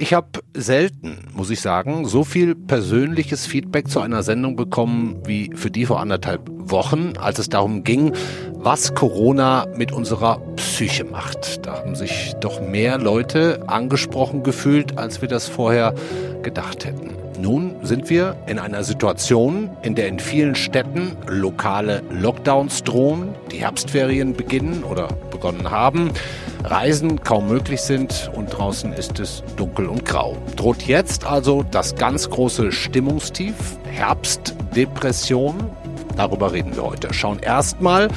Ich habe selten, muss ich sagen, so viel persönliches Feedback zu einer Sendung bekommen wie für die vor anderthalb Wochen, als es darum ging, was Corona mit unserer Psyche macht. Da haben sich doch mehr Leute angesprochen gefühlt, als wir das vorher gedacht hätten. Nun sind wir in einer Situation, in der in vielen Städten lokale Lockdowns drohen, die Herbstferien beginnen oder begonnen haben, Reisen kaum möglich sind und draußen ist es dunkel und grau. Droht jetzt also das ganz große Stimmungstief, Herbstdepression, Darüber reden wir heute. Schauen erstmal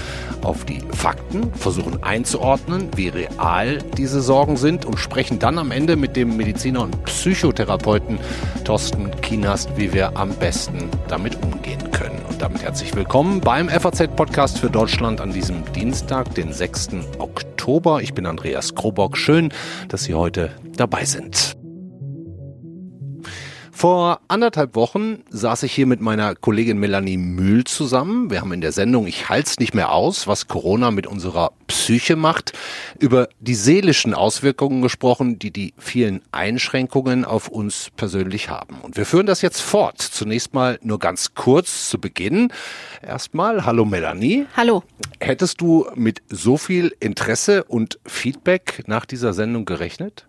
auf die Fakten, versuchen einzuordnen, wie real diese Sorgen sind und sprechen dann am Ende mit dem Mediziner und Psychotherapeuten Thorsten Kienast, wie wir am besten damit umgehen können. Und damit herzlich willkommen beim FAZ-Podcast für Deutschland an diesem Dienstag, den 6. Oktober. Ich bin Andreas Krobock. Schön, dass Sie heute dabei sind. Vor anderthalb Wochen saß ich hier mit meiner Kollegin Melanie Mühl zusammen. Wir haben in der Sendung Ich halt's nicht mehr aus, was Corona mit unserer Psyche macht, über die seelischen Auswirkungen gesprochen, die die vielen Einschränkungen auf uns persönlich haben. Und wir führen das jetzt fort. Zunächst mal nur ganz kurz zu Beginn. Erstmal, hallo Melanie. Hallo. Hättest du mit so viel Interesse und Feedback nach dieser Sendung gerechnet?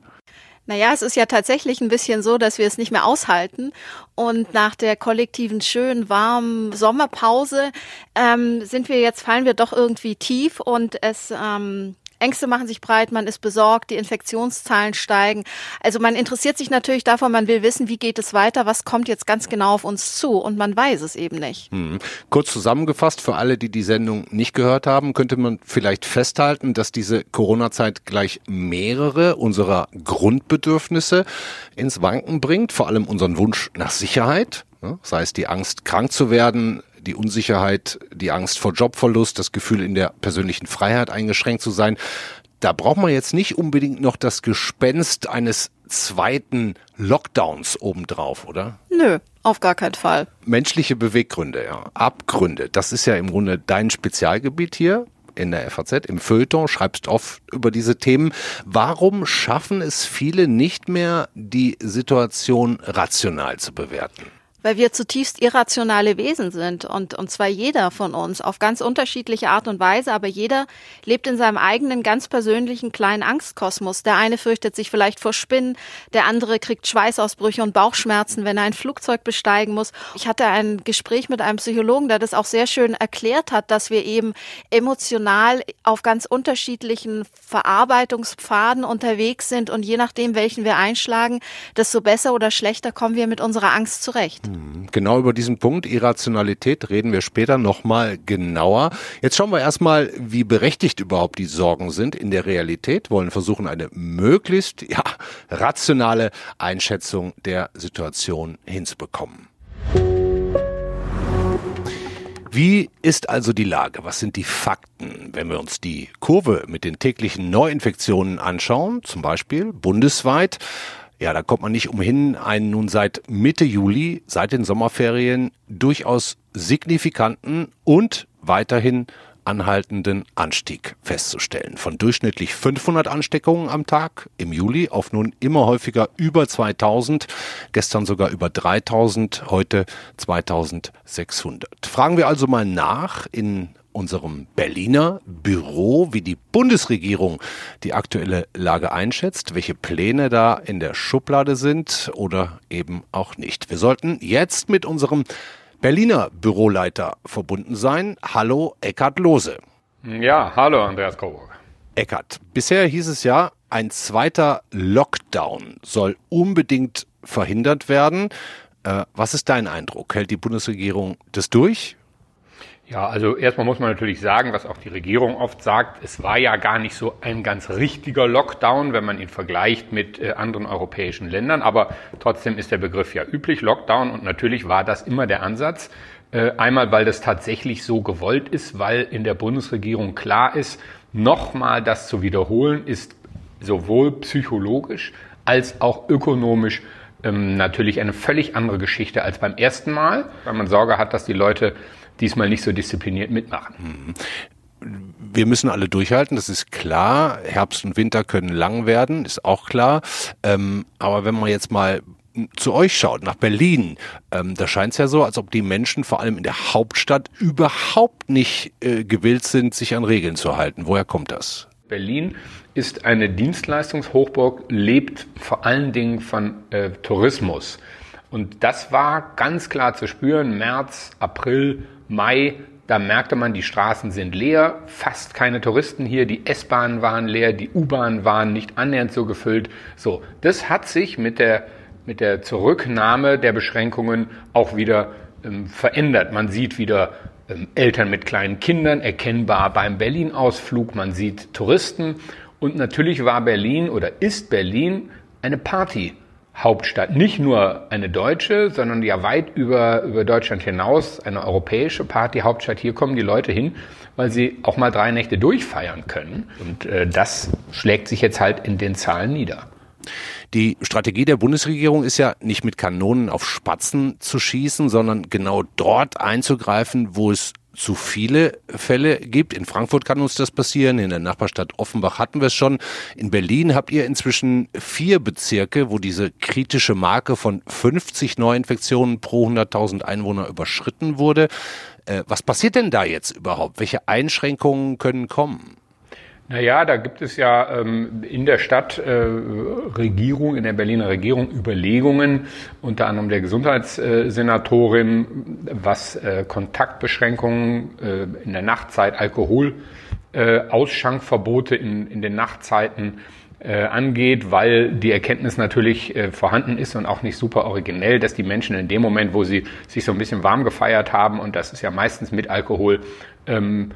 Naja, es ist ja tatsächlich ein bisschen so, dass wir es nicht mehr aushalten. Und nach der kollektiven, schönen, warmen Sommerpause ähm, sind wir jetzt, fallen wir doch irgendwie tief und es ähm, Ängste machen sich breit, man ist besorgt, die Infektionszahlen steigen. Also man interessiert sich natürlich davon, man will wissen, wie geht es weiter, was kommt jetzt ganz genau auf uns zu und man weiß es eben nicht. Hm. Kurz zusammengefasst, für alle, die die Sendung nicht gehört haben, könnte man vielleicht festhalten, dass diese Corona-Zeit gleich mehrere unserer Grundbedürfnisse ins Wanken bringt, vor allem unseren Wunsch nach Sicherheit, sei es die Angst, krank zu werden, die Unsicherheit, die Angst vor Jobverlust, das Gefühl in der persönlichen Freiheit eingeschränkt zu sein. Da braucht man jetzt nicht unbedingt noch das Gespenst eines zweiten Lockdowns obendrauf, oder? Nö, auf gar keinen Fall. Menschliche Beweggründe, ja. Abgründe, das ist ja im Grunde dein Spezialgebiet hier in der FAZ, im Feuilleton, schreibst oft über diese Themen. Warum schaffen es viele nicht mehr, die Situation rational zu bewerten? Weil wir zutiefst irrationale Wesen sind und, und zwar jeder von uns auf ganz unterschiedliche Art und Weise, aber jeder lebt in seinem eigenen ganz persönlichen kleinen Angstkosmos. Der eine fürchtet sich vielleicht vor Spinnen, der andere kriegt Schweißausbrüche und Bauchschmerzen, wenn er ein Flugzeug besteigen muss. Ich hatte ein Gespräch mit einem Psychologen, der das auch sehr schön erklärt hat, dass wir eben emotional auf ganz unterschiedlichen Verarbeitungspfaden unterwegs sind und je nachdem, welchen wir einschlagen, desto besser oder schlechter kommen wir mit unserer Angst zurecht. Genau über diesen Punkt Irrationalität reden wir später nochmal genauer. Jetzt schauen wir erstmal, wie berechtigt überhaupt die Sorgen sind in der Realität, wollen versuchen, eine möglichst ja, rationale Einschätzung der Situation hinzubekommen. Wie ist also die Lage? Was sind die Fakten? Wenn wir uns die Kurve mit den täglichen Neuinfektionen anschauen, zum Beispiel bundesweit, ja, da kommt man nicht umhin, einen nun seit Mitte Juli, seit den Sommerferien, durchaus signifikanten und weiterhin anhaltenden Anstieg festzustellen. Von durchschnittlich 500 Ansteckungen am Tag im Juli auf nun immer häufiger über 2000, gestern sogar über 3000, heute 2600. Fragen wir also mal nach in unserem Berliner Büro, wie die Bundesregierung die aktuelle Lage einschätzt, welche Pläne da in der Schublade sind oder eben auch nicht. Wir sollten jetzt mit unserem Berliner Büroleiter verbunden sein. Hallo, Eckhard Lose. Ja, hallo, Andreas Coburg. Eckhard, bisher hieß es ja, ein zweiter Lockdown soll unbedingt verhindert werden. Äh, was ist dein Eindruck? Hält die Bundesregierung das durch? Ja, also erstmal muss man natürlich sagen, was auch die Regierung oft sagt, es war ja gar nicht so ein ganz richtiger Lockdown, wenn man ihn vergleicht mit äh, anderen europäischen Ländern. Aber trotzdem ist der Begriff ja üblich, Lockdown. Und natürlich war das immer der Ansatz. Äh, einmal, weil das tatsächlich so gewollt ist, weil in der Bundesregierung klar ist, nochmal das zu wiederholen, ist sowohl psychologisch als auch ökonomisch ähm, natürlich eine völlig andere Geschichte als beim ersten Mal, weil man Sorge hat, dass die Leute diesmal nicht so diszipliniert mitmachen. wir müssen alle durchhalten, das ist klar. Herbst und Winter können lang werden, ist auch klar. Ähm, aber wenn man jetzt mal zu euch schaut, nach Berlin, ähm, da scheint es ja so, als ob die Menschen vor allem in der Hauptstadt überhaupt nicht äh, gewillt sind, sich an Regeln zu halten. Woher kommt das? Berlin ist eine Dienstleistungshochburg, lebt vor allen Dingen von äh, Tourismus. Und das war ganz klar zu spüren. März, April, Mai, da merkte man, die Straßen sind leer, fast keine Touristen hier, die S-Bahnen waren leer, die U-Bahnen waren nicht annähernd so gefüllt. So, das hat sich mit der mit der Zurücknahme der Beschränkungen auch wieder ähm, verändert. Man sieht wieder ähm, Eltern mit kleinen Kindern, erkennbar beim Berlin-Ausflug, man sieht Touristen und natürlich war Berlin oder ist Berlin eine Party. Hauptstadt. Nicht nur eine deutsche, sondern ja weit über, über Deutschland hinaus eine europäische Party-Hauptstadt. Hier kommen die Leute hin, weil sie auch mal drei Nächte durchfeiern können. Und äh, das schlägt sich jetzt halt in den Zahlen nieder. Die Strategie der Bundesregierung ist ja nicht mit Kanonen auf Spatzen zu schießen, sondern genau dort einzugreifen, wo es zu viele Fälle gibt. In Frankfurt kann uns das passieren, in der Nachbarstadt Offenbach hatten wir es schon. In Berlin habt ihr inzwischen vier Bezirke, wo diese kritische Marke von 50 Neuinfektionen pro 100.000 Einwohner überschritten wurde. Äh, was passiert denn da jetzt überhaupt? Welche Einschränkungen können kommen? Naja, da gibt es ja ähm, in der Stadtregierung, äh, in der Berliner Regierung Überlegungen, unter anderem der Gesundheitssenatorin, was äh, Kontaktbeschränkungen äh, in der Nachtzeit, Alkohol, äh, Ausschankverbote in, in den Nachtzeiten äh, angeht, weil die Erkenntnis natürlich äh, vorhanden ist und auch nicht super originell, dass die Menschen in dem Moment, wo sie sich so ein bisschen warm gefeiert haben, und das ist ja meistens mit Alkohol, ähm,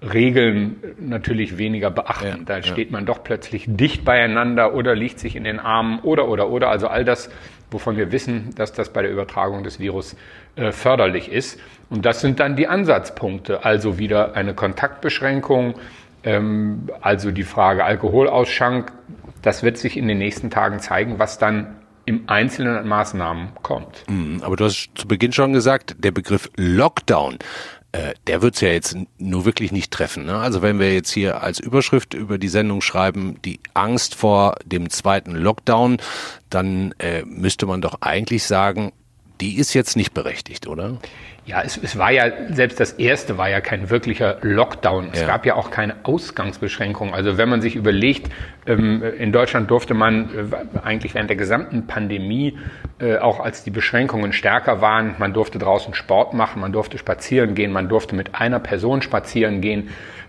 Regeln natürlich weniger beachten. Ja, da steht man doch plötzlich dicht beieinander oder liegt sich in den Armen oder oder oder. Also all das, wovon wir wissen, dass das bei der Übertragung des Virus äh, förderlich ist. Und das sind dann die Ansatzpunkte. Also wieder eine Kontaktbeschränkung, ähm, also die Frage Alkoholausschank. Das wird sich in den nächsten Tagen zeigen, was dann im Einzelnen an Maßnahmen kommt. Mhm, aber du hast zu Beginn schon gesagt, der Begriff Lockdown äh, der wird's ja jetzt nur wirklich nicht treffen. Ne? Also wenn wir jetzt hier als Überschrift über die Sendung schreiben, die Angst vor dem zweiten Lockdown, dann äh, müsste man doch eigentlich sagen, die ist jetzt nicht berechtigt, oder? Ja, es, es, war ja, selbst das erste war ja kein wirklicher Lockdown. Es ja. gab ja auch keine Ausgangsbeschränkung. Also wenn man sich überlegt, ähm, in Deutschland durfte man äh, eigentlich während der gesamten Pandemie, äh, auch als die Beschränkungen stärker waren, man durfte draußen Sport machen, man durfte spazieren gehen, man durfte mit einer Person spazieren gehen.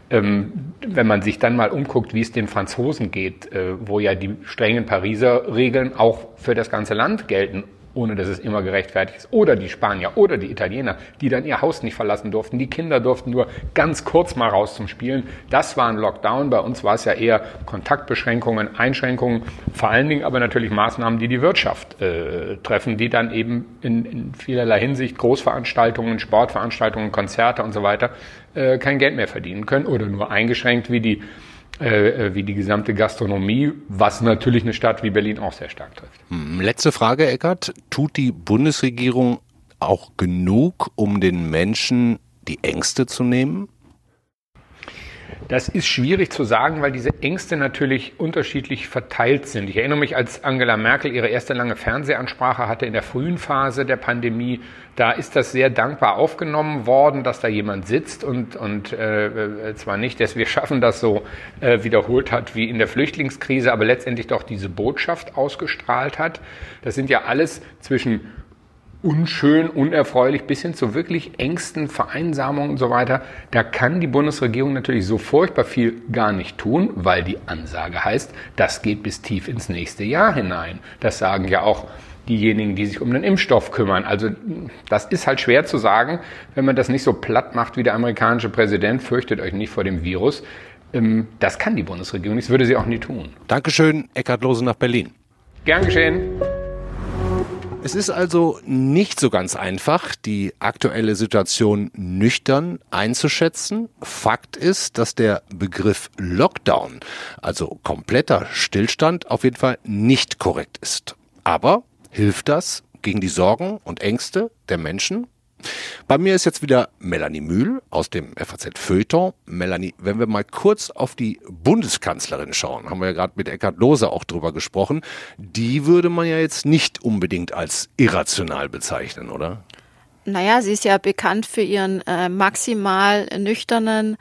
Ähm, wenn man sich dann mal umguckt, wie es den Franzosen geht, äh, wo ja die strengen Pariser Regeln auch für das ganze Land gelten ohne dass es immer gerechtfertigt ist. Oder die Spanier oder die Italiener, die dann ihr Haus nicht verlassen durften. Die Kinder durften nur ganz kurz mal raus zum Spielen. Das war ein Lockdown. Bei uns war es ja eher Kontaktbeschränkungen, Einschränkungen, vor allen Dingen aber natürlich Maßnahmen, die die Wirtschaft äh, treffen, die dann eben in, in vielerlei Hinsicht Großveranstaltungen, Sportveranstaltungen, Konzerte und so weiter äh, kein Geld mehr verdienen können oder nur eingeschränkt wie die äh, äh, wie die gesamte Gastronomie, was natürlich eine Stadt wie Berlin auch sehr stark trifft. Hm, letzte Frage, Eckert. Tut die Bundesregierung auch genug, um den Menschen die Ängste zu nehmen? Das ist schwierig zu sagen, weil diese Ängste natürlich unterschiedlich verteilt sind. Ich erinnere mich, als Angela Merkel ihre erste lange Fernsehansprache hatte in der frühen Phase der Pandemie, da ist das sehr dankbar aufgenommen worden, dass da jemand sitzt und, und äh, zwar nicht, dass wir schaffen das so äh, wiederholt hat wie in der Flüchtlingskrise, aber letztendlich doch diese Botschaft ausgestrahlt hat. Das sind ja alles zwischen unschön, unerfreulich bis hin zu wirklich Ängsten, Vereinsamungen und so weiter. Da kann die Bundesregierung natürlich so furchtbar viel gar nicht tun, weil die Ansage heißt, das geht bis tief ins nächste Jahr hinein. Das sagen ja auch diejenigen, die sich um den Impfstoff kümmern. Also das ist halt schwer zu sagen, wenn man das nicht so platt macht wie der amerikanische Präsident, fürchtet euch nicht vor dem Virus. Ähm, das kann die Bundesregierung nicht, das würde sie auch nie tun. Dankeschön, Eckhard Lose nach Berlin. Gern geschehen. Es ist also nicht so ganz einfach, die aktuelle Situation nüchtern einzuschätzen. Fakt ist, dass der Begriff Lockdown, also kompletter Stillstand, auf jeden Fall nicht korrekt ist. Aber hilft das gegen die Sorgen und Ängste der Menschen? Bei mir ist jetzt wieder Melanie Mühl aus dem FAZ Feuilleton. Melanie, wenn wir mal kurz auf die Bundeskanzlerin schauen, haben wir ja gerade mit Eckhard Lohse auch drüber gesprochen, die würde man ja jetzt nicht unbedingt als irrational bezeichnen, oder? Naja, sie ist ja bekannt für ihren äh, maximal nüchternen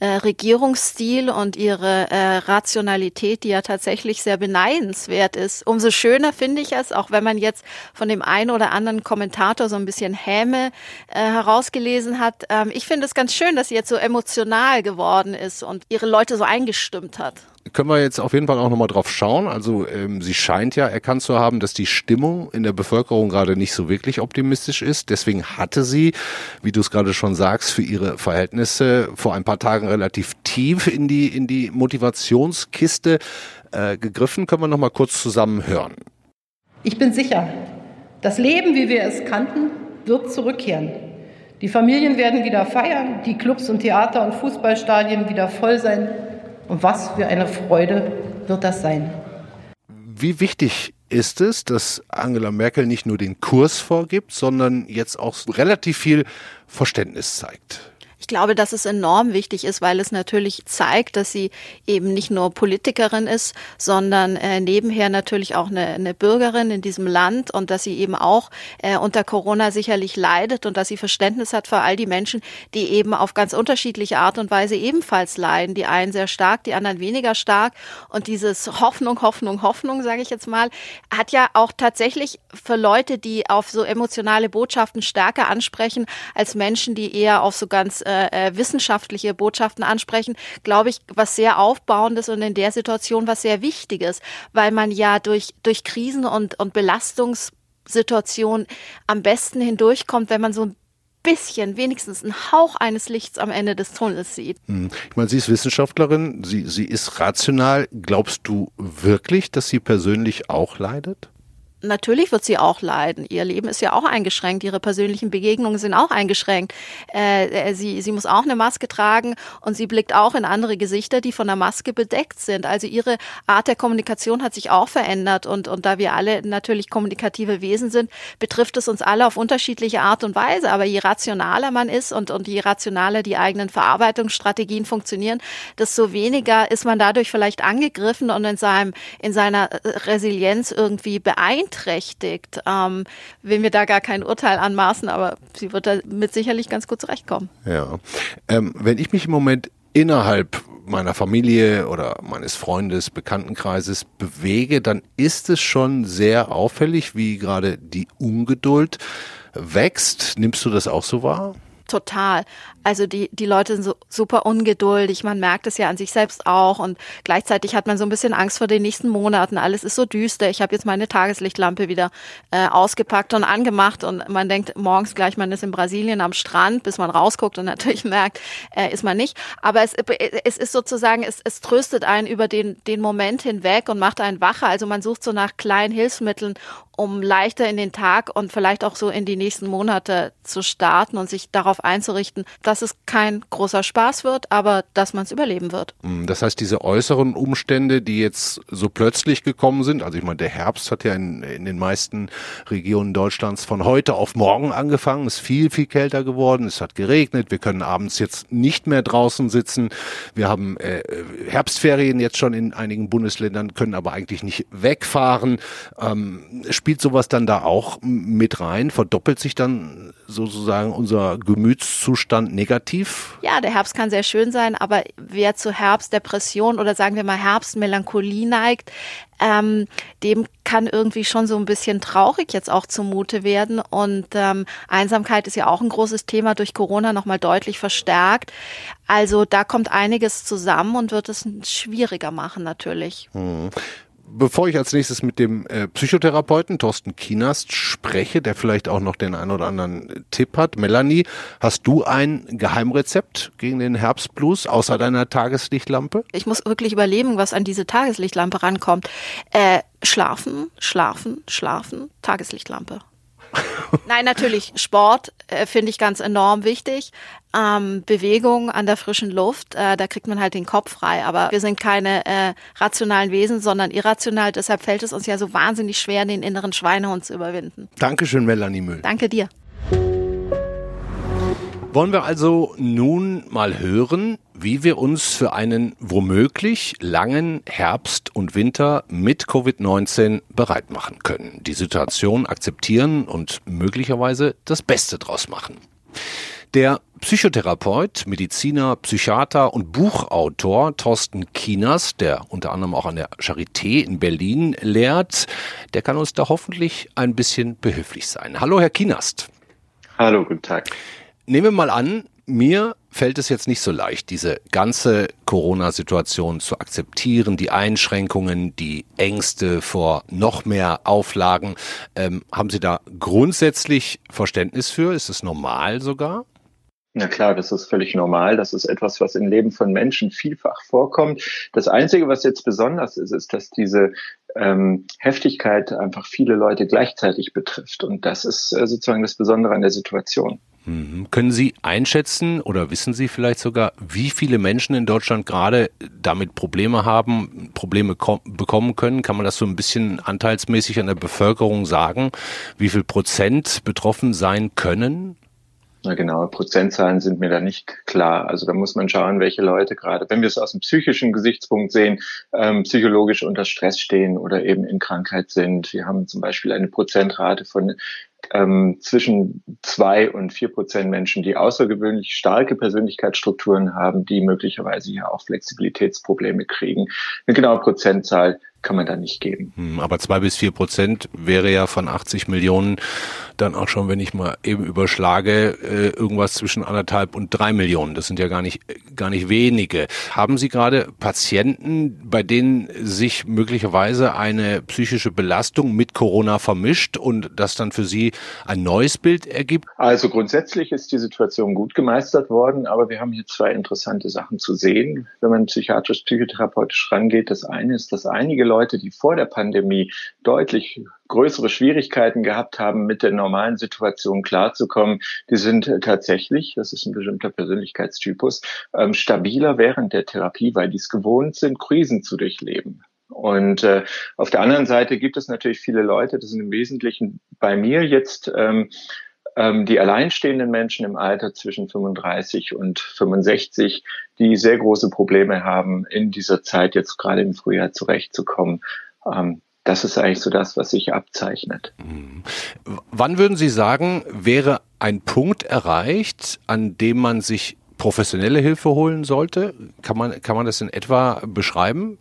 äh, Regierungsstil und ihre äh, Rationalität, die ja tatsächlich sehr beneidenswert ist. Umso schöner finde ich es, auch wenn man jetzt von dem einen oder anderen Kommentator so ein bisschen Häme äh, herausgelesen hat. Ähm, ich finde es ganz schön, dass sie jetzt so emotional geworden ist und ihre Leute so eingestimmt hat können wir jetzt auf jeden Fall auch nochmal drauf schauen. Also ähm, sie scheint ja erkannt zu haben, dass die Stimmung in der Bevölkerung gerade nicht so wirklich optimistisch ist. Deswegen hatte sie, wie du es gerade schon sagst, für ihre Verhältnisse vor ein paar Tagen relativ tief in die, in die Motivationskiste äh, gegriffen. Können wir nochmal kurz zusammen hören. Ich bin sicher, das Leben, wie wir es kannten, wird zurückkehren. Die Familien werden wieder feiern, die Clubs und Theater und Fußballstadien wieder voll sein. Und was für eine Freude wird das sein. Wie wichtig ist es, dass Angela Merkel nicht nur den Kurs vorgibt, sondern jetzt auch relativ viel Verständnis zeigt? Ich glaube, dass es enorm wichtig ist, weil es natürlich zeigt, dass sie eben nicht nur Politikerin ist, sondern äh, nebenher natürlich auch eine, eine, Bürgerin in diesem Land und dass sie eben auch äh, unter Corona sicherlich leidet und dass sie Verständnis hat für all die Menschen, die eben auf ganz unterschiedliche Art und Weise ebenfalls leiden. Die einen sehr stark, die anderen weniger stark. Und dieses Hoffnung, Hoffnung, Hoffnung, sage ich jetzt mal, hat ja auch tatsächlich für Leute, die auf so emotionale Botschaften stärker ansprechen, als Menschen, die eher auf so ganz äh, äh, äh, wissenschaftliche Botschaften ansprechen, glaube ich, was sehr aufbauendes und in der Situation was sehr wichtiges, weil man ja durch, durch Krisen und, und Belastungssituationen am besten hindurchkommt, wenn man so ein bisschen, wenigstens einen Hauch eines Lichts am Ende des Tunnels sieht. Hm. Ich meine, sie ist Wissenschaftlerin, sie, sie ist rational. Glaubst du wirklich, dass sie persönlich auch leidet? Natürlich wird sie auch leiden. Ihr Leben ist ja auch eingeschränkt, ihre persönlichen Begegnungen sind auch eingeschränkt. Äh, äh, sie, sie muss auch eine Maske tragen und sie blickt auch in andere Gesichter, die von der Maske bedeckt sind. Also ihre Art der Kommunikation hat sich auch verändert und, und da wir alle natürlich kommunikative Wesen sind, betrifft es uns alle auf unterschiedliche Art und Weise. Aber je rationaler man ist und, und je rationaler die eigenen Verarbeitungsstrategien funktionieren, desto weniger ist man dadurch vielleicht angegriffen und in seinem, in seiner Resilienz irgendwie beeinträchtigt beeinträchtigt. Ähm, will mir da gar kein Urteil anmaßen, aber sie wird da mit sicherlich ganz gut zurechtkommen. Ja. Ähm, wenn ich mich im Moment innerhalb meiner Familie oder meines Freundes, Bekanntenkreises bewege, dann ist es schon sehr auffällig, wie gerade die Ungeduld wächst. Nimmst du das auch so wahr? Total. Also die, die Leute sind so super ungeduldig, man merkt es ja an sich selbst auch und gleichzeitig hat man so ein bisschen Angst vor den nächsten Monaten. Alles ist so düster. Ich habe jetzt meine Tageslichtlampe wieder äh, ausgepackt und angemacht und man denkt morgens gleich, man ist in Brasilien am Strand, bis man rausguckt und natürlich merkt, äh, ist man nicht. Aber es, es ist sozusagen, es, es tröstet einen über den, den Moment hinweg und macht einen wacher. Also man sucht so nach kleinen Hilfsmitteln, um leichter in den Tag und vielleicht auch so in die nächsten Monate zu starten und sich darauf einzurichten, dass dass es kein großer Spaß wird, aber dass man es überleben wird. Mm, das heißt, diese äußeren Umstände, die jetzt so plötzlich gekommen sind, also ich meine, der Herbst hat ja in, in den meisten Regionen Deutschlands von heute auf morgen angefangen, ist viel, viel kälter geworden, es hat geregnet, wir können abends jetzt nicht mehr draußen sitzen, wir haben äh, Herbstferien jetzt schon in einigen Bundesländern, können aber eigentlich nicht wegfahren. Ähm, spielt sowas dann da auch mit rein? Verdoppelt sich dann sozusagen unser Gemütszustand negativ? Ja, der Herbst kann sehr schön sein, aber wer zu Herbstdepression oder sagen wir mal Herbstmelancholie neigt, ähm, dem kann irgendwie schon so ein bisschen traurig jetzt auch zumute werden. Und ähm, Einsamkeit ist ja auch ein großes Thema durch Corona nochmal deutlich verstärkt. Also da kommt einiges zusammen und wird es schwieriger machen natürlich. Hm bevor ich als nächstes mit dem äh, Psychotherapeuten Thorsten Kienast spreche, der vielleicht auch noch den einen oder anderen Tipp hat. Melanie, hast du ein Geheimrezept gegen den Herbstblues außer deiner Tageslichtlampe? Ich muss wirklich überleben, was an diese Tageslichtlampe rankommt. Äh, schlafen, schlafen, schlafen, Tageslichtlampe. Nein, natürlich. Sport äh, finde ich ganz enorm wichtig. Ähm, Bewegung an der frischen Luft, äh, da kriegt man halt den Kopf frei. Aber wir sind keine äh, rationalen Wesen, sondern irrational. Deshalb fällt es uns ja so wahnsinnig schwer, den inneren Schweinehund zu überwinden. Dankeschön, Melanie Müll. Danke dir. Wollen wir also nun mal hören, wie wir uns für einen womöglich langen Herbst und Winter mit Covid-19 bereit machen können, die Situation akzeptieren und möglicherweise das Beste draus machen. Der Psychotherapeut, Mediziner, Psychiater und Buchautor Thorsten Kieners, der unter anderem auch an der Charité in Berlin lehrt, der kann uns da hoffentlich ein bisschen behilflich sein. Hallo, Herr Kienast. Hallo, guten Tag. Nehmen wir mal an, mir fällt es jetzt nicht so leicht, diese ganze Corona-Situation zu akzeptieren, die Einschränkungen, die Ängste vor noch mehr Auflagen. Ähm, haben Sie da grundsätzlich Verständnis für? Ist es normal sogar? Na klar, das ist völlig normal. Das ist etwas, was im Leben von Menschen vielfach vorkommt. Das Einzige, was jetzt besonders ist, ist, dass diese ähm, Heftigkeit einfach viele Leute gleichzeitig betrifft. Und das ist äh, sozusagen das Besondere an der Situation. Mhm. Können Sie einschätzen oder wissen Sie vielleicht sogar, wie viele Menschen in Deutschland gerade damit Probleme haben, Probleme bekommen können? Kann man das so ein bisschen anteilsmäßig an der Bevölkerung sagen, wie viel Prozent betroffen sein können? Na genaue Prozentzahlen sind mir da nicht klar. Also da muss man schauen, welche Leute gerade, wenn wir es aus dem psychischen Gesichtspunkt sehen, ähm, psychologisch unter Stress stehen oder eben in Krankheit sind. Wir haben zum Beispiel eine Prozentrate von ähm, zwischen zwei und vier Prozent Menschen, die außergewöhnlich starke Persönlichkeitsstrukturen haben, die möglicherweise ja auch Flexibilitätsprobleme kriegen. Eine genaue Prozentzahl kann man da nicht geben. Hm, aber zwei bis vier Prozent wäre ja von 80 Millionen dann auch schon, wenn ich mal eben überschlage, äh, irgendwas zwischen anderthalb und drei Millionen. Das sind ja gar nicht, gar nicht wenige. Haben Sie gerade Patienten, bei denen sich möglicherweise eine psychische Belastung mit Corona vermischt und das dann für Sie ein neues Bild ergibt? Also grundsätzlich ist die Situation gut gemeistert worden, aber wir haben hier zwei interessante Sachen zu sehen, wenn man psychiatrisch-psychotherapeutisch rangeht. Das eine ist, dass einige Leute, die vor der Pandemie deutlich größere Schwierigkeiten gehabt haben, mit der normalen Situation klarzukommen, die sind tatsächlich, das ist ein bestimmter Persönlichkeitstypus, ähm, stabiler während der Therapie, weil die es gewohnt sind, Krisen zu durchleben. Und äh, auf der anderen Seite gibt es natürlich viele Leute, das sind im Wesentlichen bei mir jetzt ähm, ähm, die alleinstehenden Menschen im Alter zwischen 35 und 65, die sehr große Probleme haben, in dieser Zeit jetzt gerade im Frühjahr zurechtzukommen. Ähm, das ist eigentlich so das, was sich abzeichnet. Mhm. Wann würden Sie sagen, wäre ein Punkt erreicht, an dem man sich professionelle Hilfe holen sollte? Kann man, kann man das in etwa beschreiben?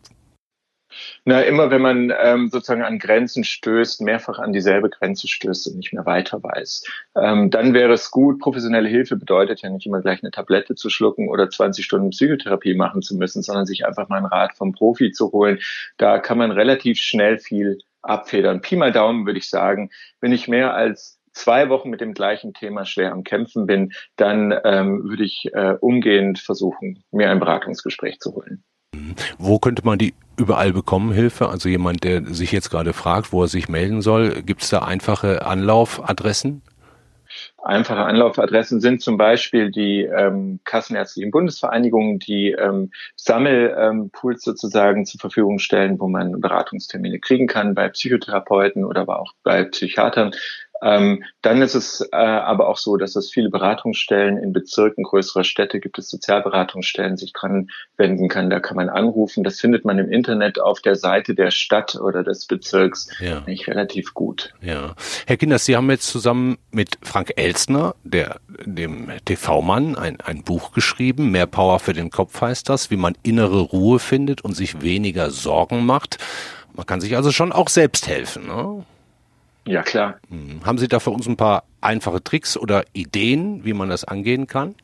Na, immer wenn man ähm, sozusagen an Grenzen stößt, mehrfach an dieselbe Grenze stößt und nicht mehr weiter weiß, ähm, dann wäre es gut. Professionelle Hilfe bedeutet ja nicht immer gleich eine Tablette zu schlucken oder 20 Stunden Psychotherapie machen zu müssen, sondern sich einfach mal einen Rat vom Profi zu holen. Da kann man relativ schnell viel abfedern. Pi mal Daumen würde ich sagen, wenn ich mehr als zwei Wochen mit dem gleichen Thema schwer am Kämpfen bin, dann ähm, würde ich äh, umgehend versuchen, mir ein Beratungsgespräch zu holen. Wo könnte man die überall bekommen, Hilfe? Also jemand, der sich jetzt gerade fragt, wo er sich melden soll, gibt es da einfache Anlaufadressen? Einfache Anlaufadressen sind zum Beispiel die ähm, Kassenärztlichen Bundesvereinigungen, die ähm, Sammelpools ähm, sozusagen zur Verfügung stellen, wo man Beratungstermine kriegen kann bei Psychotherapeuten oder aber auch bei Psychiatern. Ähm, dann ist es äh, aber auch so, dass es viele Beratungsstellen in Bezirken größerer Städte gibt es Sozialberatungsstellen, sich dran wenden kann. Da kann man anrufen. Das findet man im Internet auf der Seite der Stadt oder des Bezirks ja. eigentlich relativ gut. Ja. Herr Kinders, Sie haben jetzt zusammen mit Frank Elstner, der, dem TV-Mann, ein, ein Buch geschrieben. Mehr Power für den Kopf heißt das, wie man innere Ruhe findet und sich weniger Sorgen macht. Man kann sich also schon auch selbst helfen. Ne? Ja, klar. Hm. Haben Sie da für uns ein paar einfache Tricks oder Ideen, wie man das angehen kann?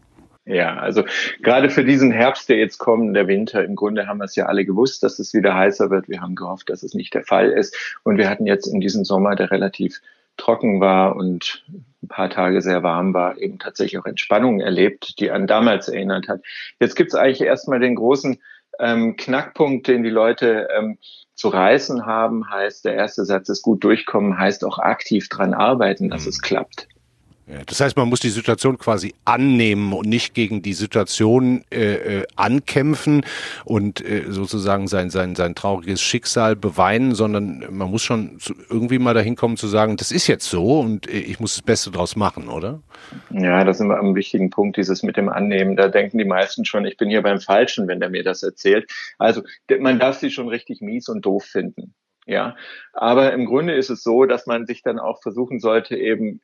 Ja, also gerade für diesen Herbst, der jetzt kommt, der Winter, im Grunde haben wir es ja alle gewusst, dass es wieder heißer wird. Wir haben gehofft, dass es nicht der Fall ist. Und wir hatten jetzt in diesem Sommer, der relativ trocken war und ein paar Tage sehr warm war, eben tatsächlich auch Entspannungen erlebt, die an damals erinnert hat. Jetzt gibt es eigentlich erstmal den großen ähm, Knackpunkt, den die Leute ähm, zu reißen haben, heißt, der erste Satz ist gut durchkommen, heißt auch aktiv dran arbeiten, dass mhm. es klappt. Das heißt, man muss die Situation quasi annehmen und nicht gegen die Situation äh, äh, ankämpfen und äh, sozusagen sein, sein, sein trauriges Schicksal beweinen, sondern man muss schon irgendwie mal dahin kommen zu sagen, das ist jetzt so und äh, ich muss das Beste draus machen, oder? Ja, das sind wir am wichtigen Punkt, dieses mit dem Annehmen. Da denken die meisten schon, ich bin hier beim Falschen, wenn der mir das erzählt. Also man darf sie schon richtig mies und doof finden. Ja, aber im Grunde ist es so, dass man sich dann auch versuchen sollte, eben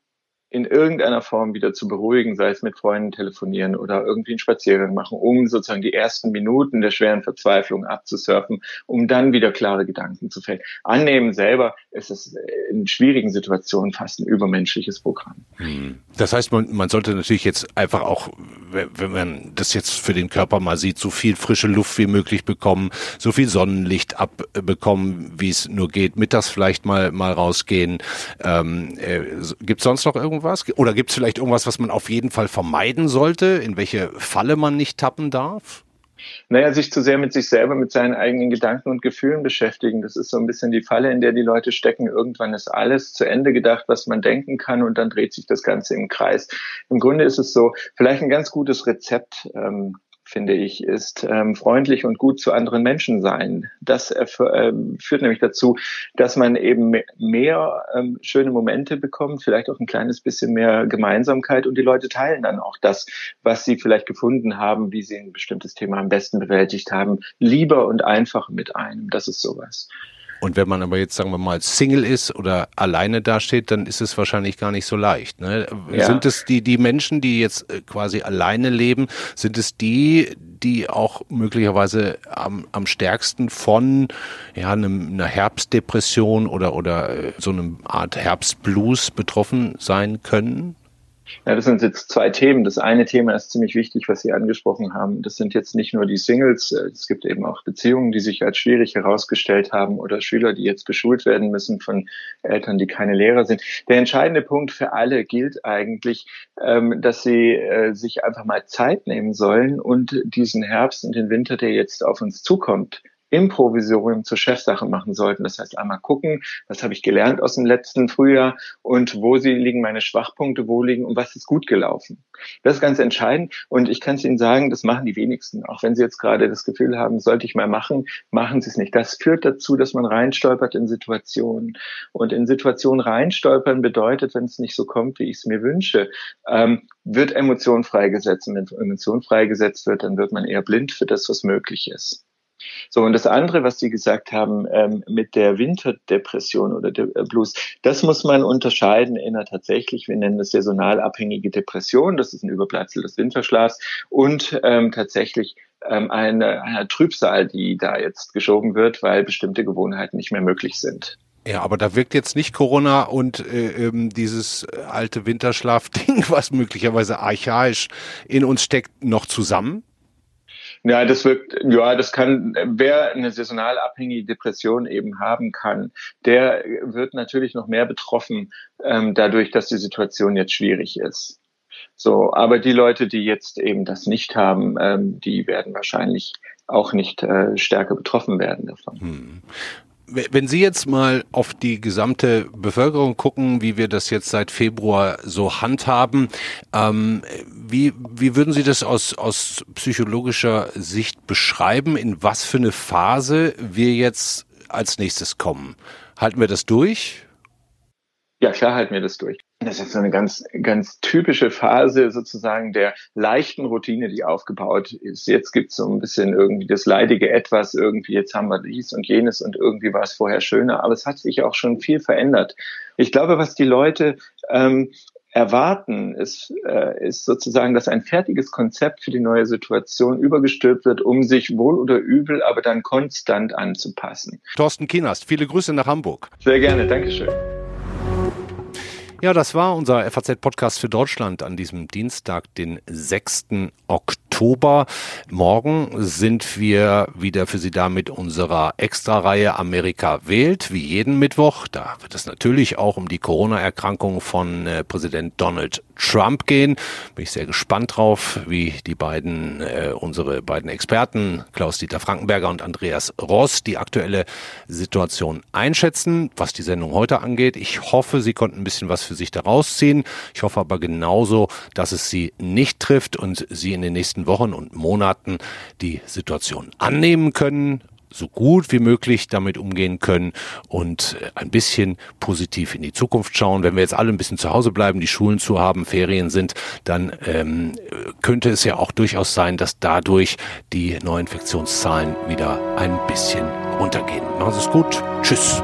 in irgendeiner Form wieder zu beruhigen, sei es mit Freunden telefonieren oder irgendwie einen Spaziergang machen, um sozusagen die ersten Minuten der schweren Verzweiflung abzusurfen, um dann wieder klare Gedanken zu fällen. Annehmen selber ist es in schwierigen Situationen fast ein übermenschliches Programm. Hm. Das heißt, man, man sollte natürlich jetzt einfach auch, wenn man das jetzt für den Körper mal sieht, so viel frische Luft wie möglich bekommen, so viel Sonnenlicht abbekommen, wie es nur geht, mittags vielleicht mal mal rausgehen. Ähm, äh, Gibt sonst noch irgendwas? Oder gibt es vielleicht irgendwas, was man auf jeden Fall vermeiden sollte, in welche Falle man nicht tappen darf? Naja, sich zu sehr mit sich selber, mit seinen eigenen Gedanken und Gefühlen beschäftigen. Das ist so ein bisschen die Falle, in der die Leute stecken. Irgendwann ist alles zu Ende gedacht, was man denken kann und dann dreht sich das Ganze im Kreis. Im Grunde ist es so, vielleicht ein ganz gutes Rezept, ähm, finde ich, ist ähm, freundlich und gut zu anderen Menschen sein. Das äh, führt nämlich dazu, dass man eben mehr ähm, schöne Momente bekommt, vielleicht auch ein kleines bisschen mehr Gemeinsamkeit und die Leute teilen dann auch das, was sie vielleicht gefunden haben, wie sie ein bestimmtes Thema am besten bewältigt haben, lieber und einfacher mit einem. Das ist sowas. Und wenn man aber jetzt, sagen wir mal, Single ist oder alleine dasteht, dann ist es wahrscheinlich gar nicht so leicht. Ne? Ja. Sind es die, die Menschen, die jetzt äh, quasi alleine leben, sind es die, die auch möglicherweise am, am stärksten von ja, einem, einer Herbstdepression oder, oder äh, so einem Art Herbstblues betroffen sein können? Ja, das sind jetzt zwei Themen. Das eine Thema ist ziemlich wichtig, was Sie angesprochen haben. Das sind jetzt nicht nur die Singles. Es gibt eben auch Beziehungen, die sich als schwierig herausgestellt haben oder Schüler, die jetzt beschult werden müssen von Eltern, die keine Lehrer sind. Der entscheidende Punkt für alle gilt eigentlich, ähm, dass sie äh, sich einfach mal Zeit nehmen sollen und diesen Herbst und den Winter, der jetzt auf uns zukommt, im Provisorium zur Chefsache machen sollten. Das heißt, einmal gucken, was habe ich gelernt aus dem letzten Frühjahr und wo sie liegen meine Schwachpunkte, wo liegen und was ist gut gelaufen. Das ist ganz entscheidend und ich kann es Ihnen sagen, das machen die wenigsten. Auch wenn Sie jetzt gerade das Gefühl haben, sollte ich mal machen, machen Sie es nicht. Das führt dazu, dass man reinstolpert in Situationen und in Situationen reinstolpern bedeutet, wenn es nicht so kommt, wie ich es mir wünsche, ähm, wird Emotion freigesetzt. Und wenn Emotion freigesetzt wird, dann wird man eher blind für das, was möglich ist. So, und das andere, was Sie gesagt haben ähm, mit der Winterdepression oder der äh, Blues, das muss man unterscheiden in einer tatsächlich, wir nennen das saisonal abhängige Depression, das ist ein Überbleibsel des Winterschlafs, und ähm, tatsächlich ähm, eine, eine Trübsal, die da jetzt geschoben wird, weil bestimmte Gewohnheiten nicht mehr möglich sind. Ja, aber da wirkt jetzt nicht Corona und äh, ähm, dieses alte Winterschlafding, was möglicherweise archaisch in uns steckt, noch zusammen? Ja, das wirkt, ja, das kann, wer eine saisonal abhängige Depression eben haben kann, der wird natürlich noch mehr betroffen, ähm, dadurch, dass die Situation jetzt schwierig ist. So, aber die Leute, die jetzt eben das nicht haben, ähm, die werden wahrscheinlich auch nicht äh, stärker betroffen werden davon. Hm. Wenn Sie jetzt mal auf die gesamte Bevölkerung gucken, wie wir das jetzt seit Februar so handhaben, ähm, wie, wie würden Sie das aus, aus psychologischer Sicht beschreiben, in was für eine Phase wir jetzt als nächstes kommen? Halten wir das durch? Ja, klar halten wir das durch. Das ist so eine ganz, ganz typische Phase sozusagen der leichten Routine, die aufgebaut ist. Jetzt gibt es so ein bisschen irgendwie das leidige Etwas, irgendwie jetzt haben wir dies und jenes und irgendwie war es vorher schöner, aber es hat sich auch schon viel verändert. Ich glaube, was die Leute ähm, erwarten, ist, äh, ist sozusagen, dass ein fertiges Konzept für die neue Situation übergestülpt wird, um sich wohl oder übel, aber dann konstant anzupassen. Thorsten Kienast, viele Grüße nach Hamburg. Sehr gerne, Dankeschön. Ja, das war unser FAZ-Podcast für Deutschland an diesem Dienstag, den 6. Oktober. Morgen sind wir wieder für Sie da mit unserer Extra-Reihe Amerika wählt, wie jeden Mittwoch. Da wird es natürlich auch um die Corona-Erkrankung von äh, Präsident Donald Trump gehen. Bin ich sehr gespannt drauf, wie die beiden, äh, unsere beiden Experten, Klaus-Dieter Frankenberger und Andreas Ross, die aktuelle Situation einschätzen, was die Sendung heute angeht. Ich hoffe, Sie konnten ein bisschen was für sich daraus ziehen. Ich hoffe aber genauso, dass es Sie nicht trifft und Sie in den nächsten Wochen und Monaten die Situation annehmen können, so gut wie möglich damit umgehen können und äh, ein bisschen positiv in die Zukunft schauen. Wenn wir jetzt alle ein bisschen zu Hause bleiben, die Schulen zu haben, Ferien sind, dann ähm, könnte es ja auch durchaus sein, dass dadurch die Neuinfektionszahlen wieder ein bisschen runtergehen. Machen Sie es gut. Tschüss.